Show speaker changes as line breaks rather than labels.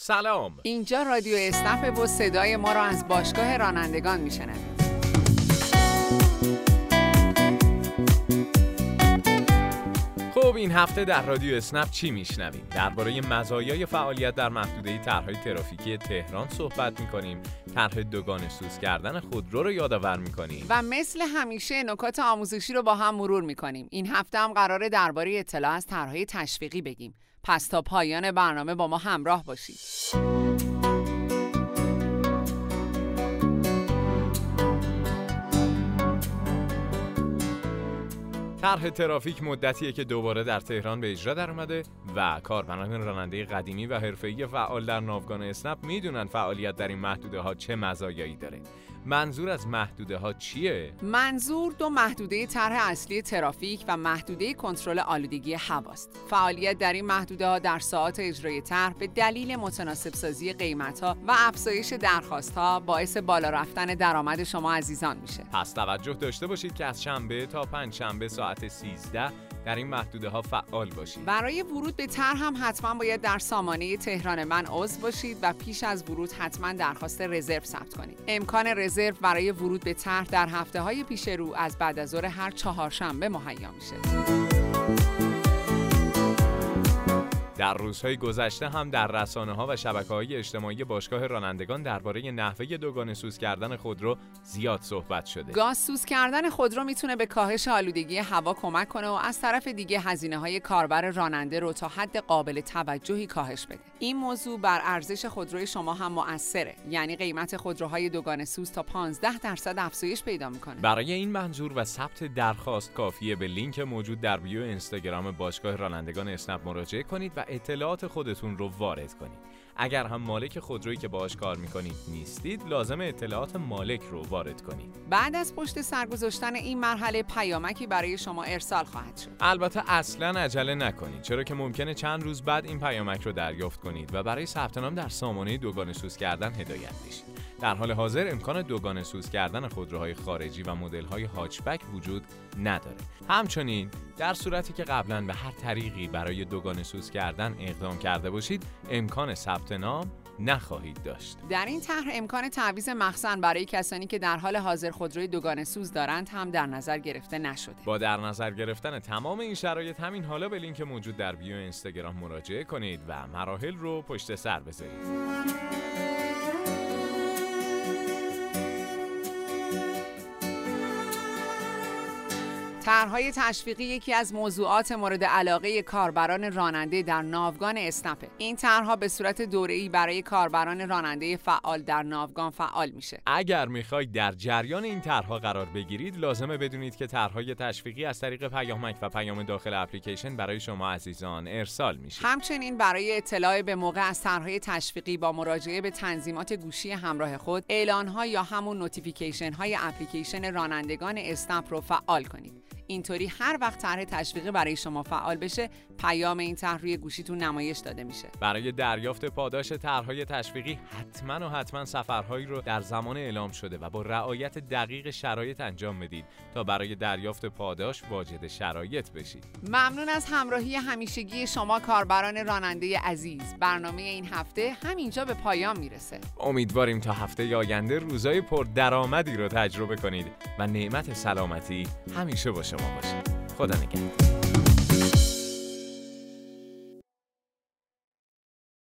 سلام.
اینجا رادیو اسنپ و صدای ما رو از باشگاه رانندگان میشنوید.
خب این هفته در رادیو اسنپ چی میشنویم؟ درباره مزایای فعالیت در محدوده طرحهای ترافیکی تهران صحبت می‌کنیم. طرح دوگان سوز کردن خودرو رو یادآور می‌کنیم.
و مثل همیشه نکات آموزشی رو با هم مرور می‌کنیم. این هفته هم قراره درباره اطلاع از طرحهای تشویقی بگیم. پس تا پایان برنامه با ما همراه باشید.
طرح ترافیک مدتیه که دوباره در تهران به اجرا در اومده و کاربران راننده قدیمی و حرفه‌ای فعال در ناوگان اسنپ می‌دونن فعالیت در این محدوده ها چه مزایایی داره. منظور از محدوده ها چیه؟
منظور دو محدوده طرح اصلی ترافیک و محدوده کنترل آلودگی هواست. فعالیت در این محدوده ها در ساعات اجرای طرح به دلیل متناسب سازی قیمت ها و افزایش درخواست ها باعث بالا رفتن درآمد شما عزیزان میشه.
پس توجه داشته باشید که از شنبه تا پنج شنبه ساعت 13 در این محدوده ها فعال باشید.
برای ورود به طرح هم حتما باید در سامانه تهران من عضو باشید و پیش از ورود حتما درخواست رزرو ثبت کنید. امکان رزرو برای ورود به طرح در هفته های پیش رو از بعد از ظهر هر چهارشنبه مهیا میشه.
در روزهای گذشته هم در رسانه ها و شبکه های اجتماعی باشگاه رانندگان درباره نحوه دوگانه سوز کردن خودرو زیاد صحبت شده.
گاز سوز کردن خودرو می‌تونه به کاهش آلودگی هوا کمک کنه و از طرف دیگه هزینه های کاربر راننده رو تا حد قابل توجهی کاهش بده. این موضوع بر ارزش خودروی شما هم مؤثره. یعنی قیمت خودروهای دوگانه سوز تا 15 درصد افزایش پیدا می‌کنه.
برای این منظور و ثبت درخواست کافیه به لینک موجود در بیو اینستاگرام باشگاه رانندگان اسنپ مراجعه کنید و اطلاعات خودتون رو وارد کنید. اگر هم مالک خودرویی که باهاش کار می‌کنید نیستید لازم اطلاعات مالک رو وارد کنید.
بعد از پشت سر گذاشتن این مرحله پیامکی برای شما ارسال خواهد شد.
البته اصلا عجله نکنید چرا که ممکنه چند روز بعد این پیامک رو دریافت کنید و برای ثبت نام در سامانه دوگانه سوز کردن هدایت بشید. در حال حاضر امکان دوگانه سوز کردن خودروهای خارجی و مدل‌های هاچبک وجود نداره. همچنین در صورتی که قبلا به هر طریقی برای دوگانه سوز کردن اقدام کرده باشید امکان ثبت نام نخواهید داشت.
در این طرح امکان تعویض مخزن برای کسانی که در حال حاضر خودروی دوگانه سوز دارند هم در نظر گرفته نشده.
با در نظر گرفتن تمام این شرایط همین حالا به لینک موجود در بیو اینستاگرام مراجعه کنید و مراحل رو پشت سر بذارید.
طرحهای تشویقی یکی از موضوعات مورد علاقه کاربران راننده در ناوگان اسنپه این طرحها به صورت دوره‌ای برای کاربران راننده فعال در ناوگان فعال میشه.
اگر می‌خواید در جریان این طرحها قرار بگیرید لازمه بدونید که طرحهای تشویقی از طریق پیامک و پیام داخل اپلیکیشن برای شما عزیزان ارسال میشه.
همچنین برای اطلاع به موقع از طرحهای تشویقی با مراجعه به تنظیمات گوشی همراه خود اعلانها یا همون notification های اپلیکیشن رانندگان اسنپ رو فعال کنید. اینطوری هر وقت طرح تشویقی برای شما فعال بشه پیام این طرح روی گوشیتون نمایش داده میشه.
برای دریافت پاداش طرحهای تشویقی حتما و حتما سفرهایی رو در زمان اعلام شده و با رعایت دقیق شرایط انجام بدید تا برای دریافت پاداش واجد شرایط بشید
ممنون از همراهی همیشگی شما کاربران راننده عزیز. برنامه این هفته همینجا به پایان می‌رسه.
امیدواریم تا هفته آینده روزای پردرآمدی رو تجربه کنید و نعمت سلامتی همیشه باشه شما باشه خدا نگهدار.